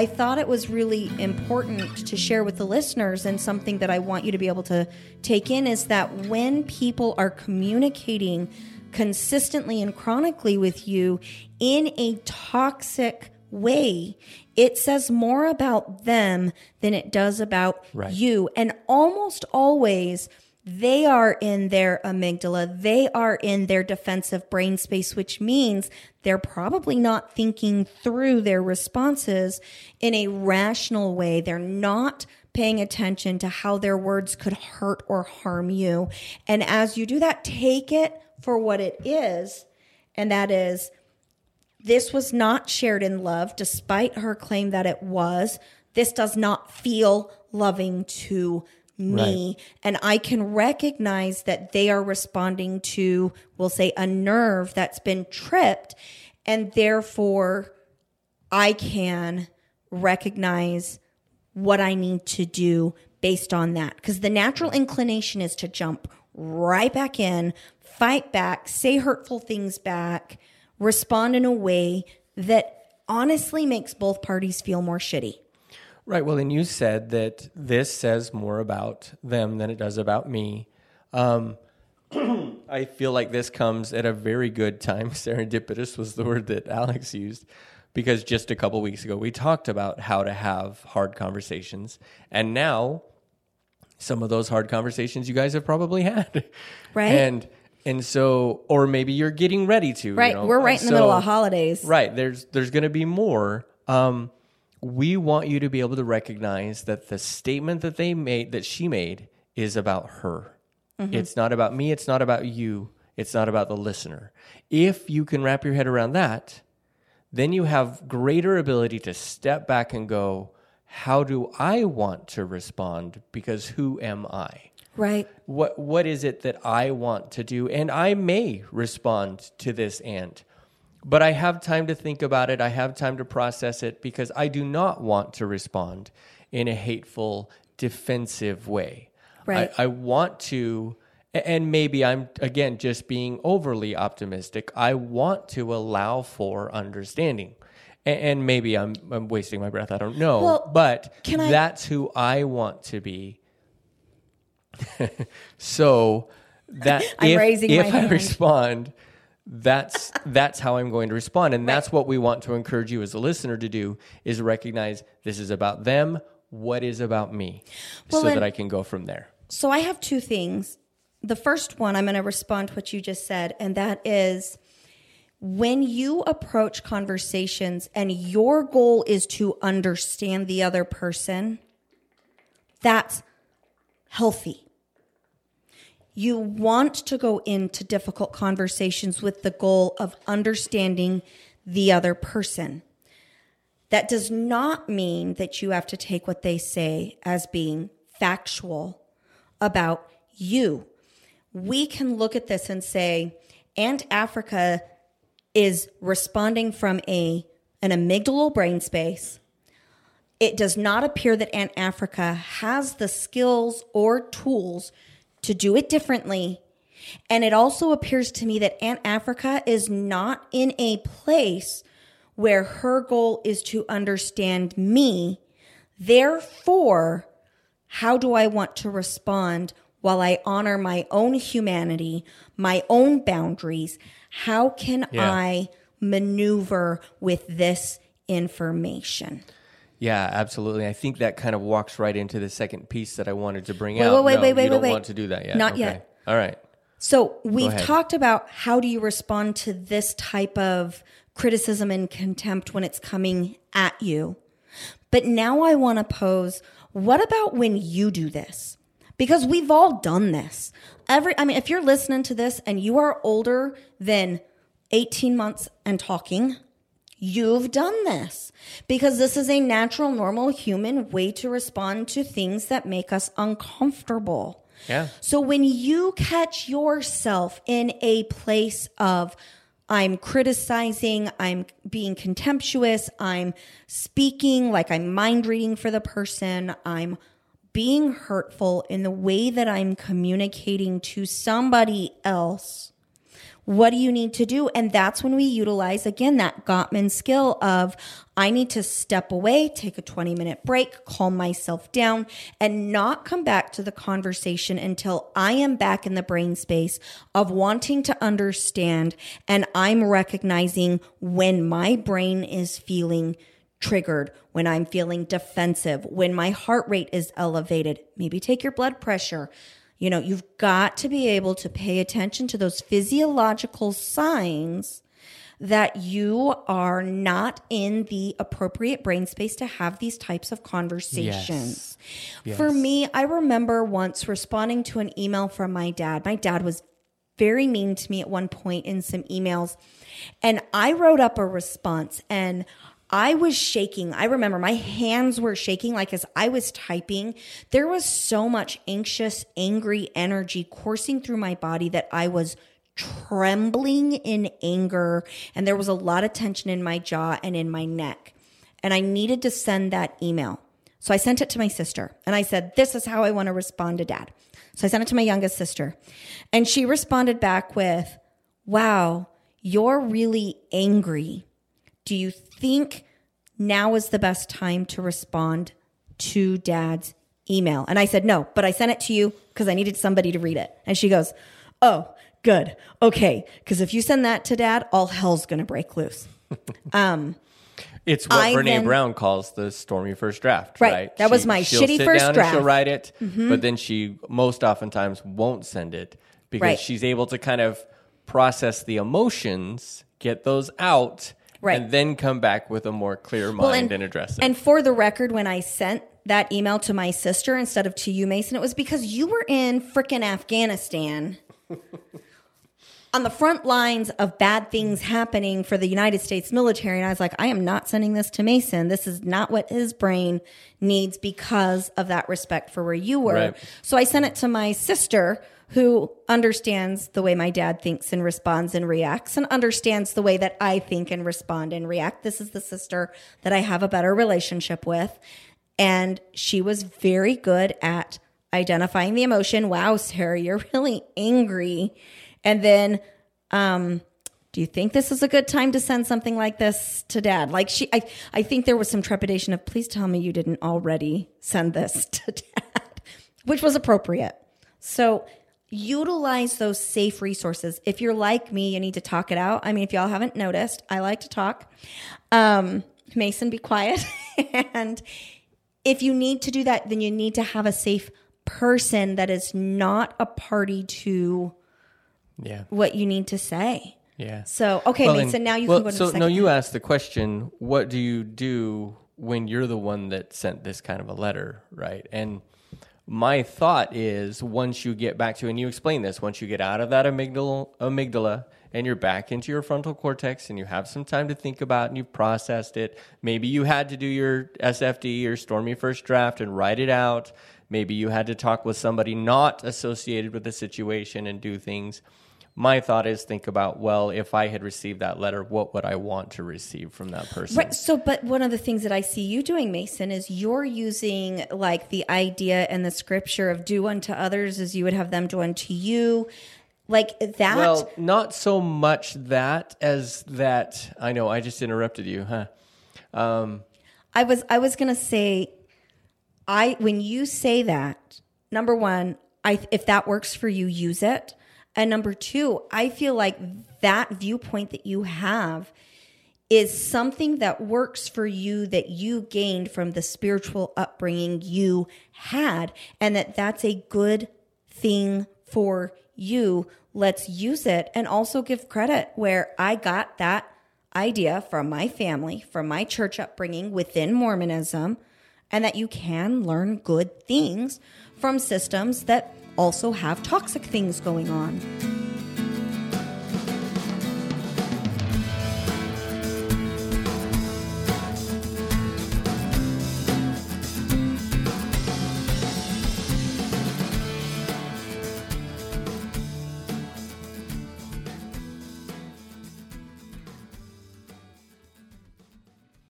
I thought it was really important to share with the listeners and something that I want you to be able to take in is that when people are communicating consistently and chronically with you in a toxic way, it says more about them than it does about Right. you. And almost always, they are in their amygdala, they are in their defensive brain space, which means they're probably not thinking through their responses in a rational way. They're not paying attention to how their words could hurt or harm you. And as you do that, take it for what it is, and that is this was not shared in love, despite her claim that it was. This does not feel loving to me. And I can recognize that they are responding to, we'll say, a nerve that's been tripped. And therefore, I can recognize what I need to do based on that. Because the natural inclination is to jump right back in, fight back, say hurtful things back, respond in a way that honestly makes both parties feel more shitty. Right. Well, and you said that this says more about them than it does about me. Um, I feel like this comes at a very good time. Serendipitous was the word that Alex used because just a couple weeks ago we talked about how to have hard conversations. And now some of those hard conversations you guys have probably had. Right. And and so or maybe you're getting ready to. you Right. know. We're right in the middle of holidays. Right. There's there's going to be more. Um, we want you to be able to recognize that the statement that they made, that she made, is about her. Mm-hmm. It's not about me. It's not about you. It's not about the listener. If you can wrap your head around that, then you have greater ability to step back and go, how do I want to respond? Because who am I? Right. what what is it that I want to do and I may respond to this and but I have time to think about it. I have time to process it because I do not want to respond in a hateful defensive way. Right. I, I want to and maybe I'm again just being overly optimistic. I want to allow for understanding. A- and maybe I'm I'm wasting my breath. I don't know. Well, but can I- that's who I want to be. So that I'm if, raising if my I hand. respond, that's that's how I'm going to respond, and that's what we want to encourage you as a listener to do is recognize this is about them. What is about me, Well, so that I can go from there. So I have two things. The first one, I'm going to respond to what you just said, and that is when you approach conversations and your goal is to understand the other person, that's healthy. You want to go into difficult conversations with the goal of understanding the other person. That does not mean that you have to take what they say as being factual about you. We can look at this and say, Aunt Africa is responding from a an amygdala brain space. It does not appear that Aunt Africa has the skills or tools to do it differently. And it also appears to me that Aunt Africa is not in a place where her goal is to understand me. Therefore, how do I want to respond while I honor my own humanity, my own boundaries? How can Yeah. I maneuver with this information? Yeah, absolutely. I think that kind of walks right into the second piece that I wanted to bring Wait, out. wait, no, wait, wait, you wait, don't wait. want to do that yet. Not Okay. yet. All right. So we've talked about how do you respond to this type of criticism and contempt when it's coming at you. But now I want to pose what about when you do this? Because we've all done this. Every I mean if you're listening to this and you are older than 18 months and talking, you've done this. Because this is a natural normal human way to respond to things that make us uncomfortable. Yeah. So when you catch yourself in a place of, I'm criticizing, I'm being contemptuous, I'm speaking like I'm mind reading for the person, I'm being hurtful in the way that I'm communicating to somebody else, What do you need to do? And that's when we utilize again that Gottman skill of I need to step away, take a 20 minute break, calm myself down, and not come back to the conversation until I am back in the brain space of wanting to understand and I'm recognizing when my brain is feeling triggered, when I'm feeling defensive, when my heart rate is elevated. Maybe take your blood pressure. You know, you've got to be able to pay attention to those physiological signs that you are not in the appropriate brain space to have these types of conversations. Yes. For me, I remember once responding to an email from my dad. My dad was very mean to me at one point in some emails, and I wrote up a response and I was shaking. I remember my hands were shaking like as I was typing. There was so much anxious, angry energy coursing through my body that I was trembling in anger and there was a lot of tension in my jaw and in my neck. And I needed to send that email. So I sent it to my sister and I said, This is how I want to respond to dad. So I sent it to my youngest sister and she responded back with, Wow, you're really angry. Do you think now is the best time to respond to dad's email? And I said, No, but I sent it to you because I needed somebody to read it. And she goes, Oh, good. Okay. Because if you send that to dad, all hell's going to break loose. Um, It's what I Brene then- Brown calls the stormy first draft, Right. right? That was my shitty first draft. Mm-hmm. she'll write it, but then she most oftentimes won't send it because Right. she's able to kind of process the emotions, get those out, Right. and then come back with a more clear mind and, address it. And for the record, when I sent that email to my sister instead of to you, Mason, it was because you were in frickin' Afghanistan on the front lines of bad things happening for the United States military. And I was like, I am not sending this to Mason. This is not what his brain needs because of that respect for where you were. Right. So I sent it to my sister who understands the way my dad thinks and responds and reacts and understands the way that I think and respond and react. This is the sister that I have a better relationship with. And she was very good at identifying the emotion. Wow, Sarah, you're really angry. And then, um, do you think this is a good time to send something like this to dad? Like she, I, I think there was some trepidation of, please tell me you didn't already send this to dad, which was appropriate. So utilize those safe resources. If you're like me, you need to talk it out. I mean, if y'all haven't noticed, I like to talk. Um, Mason, be quiet. and if you need to do that, then you need to have a safe person that is not a party to yeah, what you need to say. yeah. So, okay, Well, Mason, and- now you well, can go to so the second. no, you asked the question: What do you do when you're the one that sent this kind of a letter, right? And my thought is, once you get back to, and you explain this, once you get out of that amygdala, amygdala, and you're back into your frontal cortex, and you have some time to think about, and you've processed it. Maybe you had to do your SFD or Stormy First Draft and write it out. Maybe you had to talk with somebody not associated with the situation and do things my thought is think about well if i had received that letter what would i want to receive from that person Right. So, but one of the things that I see you doing, Mason, is you're using like the idea and the scripture of do unto others as you would have them do unto you. Like that. well not so much that as that i know i just interrupted you huh um, I was I was gonna say, I when you say that, number one, I if that works for you, use it, and number two, I feel like that viewpoint that you have is something that works for you that you gained from the spiritual upbringing you had, and that that's a good thing for you. Let's use it and also give credit where I got that idea from my family, from my church upbringing within Mormonism, and that you can learn good things from systems that also have toxic things going on.